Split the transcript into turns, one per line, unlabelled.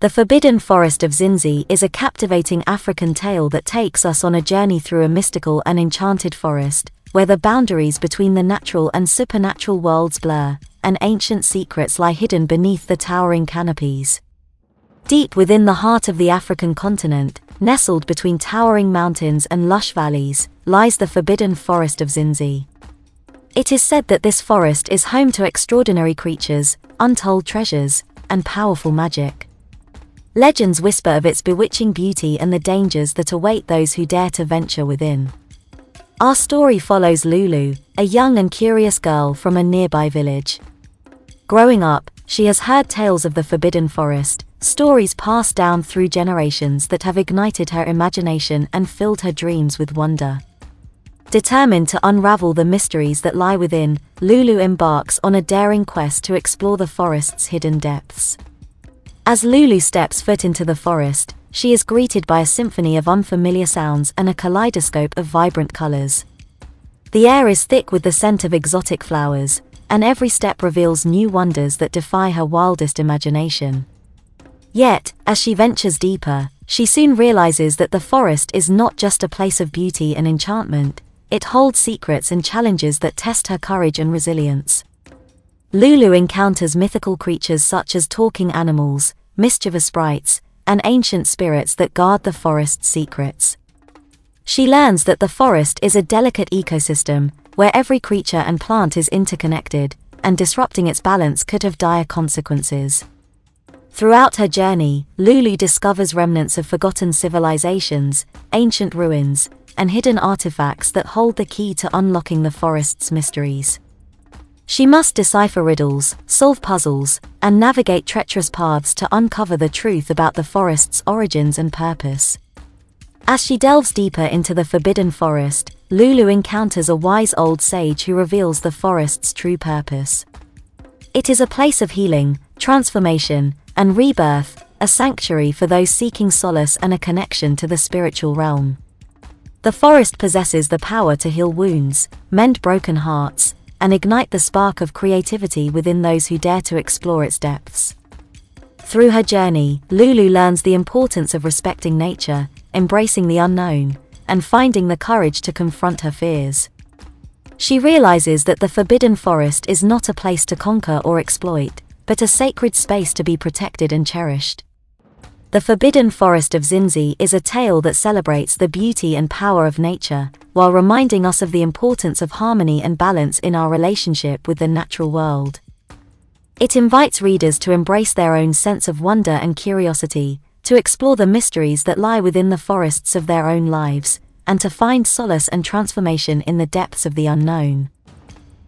The Forbidden Forest of Zinzi is a captivating African tale that takes us on a journey through a mystical and enchanted forest, where the boundaries between the natural and supernatural worlds blur, and ancient secrets lie hidden beneath the towering canopies. Deep within the heart of the African continent, nestled between towering mountains and lush valleys, lies the Forbidden Forest of Zinzi. It is said that this forest is home to extraordinary creatures, untold treasures, and powerful magic. Legends whisper of its bewitching beauty and the dangers that await those who dare to venture within. Our story follows Lulu, a young and curious girl from a nearby village. Growing up, she has heard tales of the Forbidden Forest, stories passed down through generations that have ignited her imagination and filled her dreams with wonder. Determined to unravel the mysteries that lie within, Lulu embarks on a daring quest to explore the forest's hidden depths. As Lulu steps foot into the forest, she is greeted by a symphony of unfamiliar sounds and a kaleidoscope of vibrant colors. The air is thick with the scent of exotic flowers, and every step reveals new wonders that defy her wildest imagination. Yet, as she ventures deeper, she soon realizes that the forest is not just a place of beauty and enchantment, it holds secrets and challenges that test her courage and resilience. Lulu encounters mythical creatures such as talking animals, mischievous sprites, and ancient spirits that guard the forest's secrets. She learns that the forest is a delicate ecosystem, where every creature and plant is interconnected, and disrupting its balance could have dire consequences. Throughout her journey, Lulu discovers remnants of forgotten civilizations, ancient ruins, and hidden artifacts that hold the key to unlocking the forest's mysteries. She must decipher riddles, solve puzzles, and navigate treacherous paths to uncover the truth about the forest's origins and purpose. As she delves deeper into the Forbidden Forest, Lulu encounters a wise old sage who reveals the forest's true purpose. It is a place of healing, transformation, and rebirth, a sanctuary for those seeking solace and a connection to the spiritual realm. The forest possesses the power to heal wounds, mend broken hearts, and ignite the spark of creativity within those who dare to explore its depths. Through her journey, Lulu learns the importance of respecting nature, embracing the unknown, and finding the courage to confront her fears. She realizes that the Forbidden Forest is not a place to conquer or exploit, but a sacred space to be protected and cherished. The Forbidden Forest of Zinzi is a tale that celebrates the beauty and power of nature, while reminding us of the importance of harmony and balance in our relationship with the natural world. It invites readers to embrace their own sense of wonder and curiosity, to explore the mysteries that lie within the forests of their own lives, and to find solace and transformation in the depths of the unknown.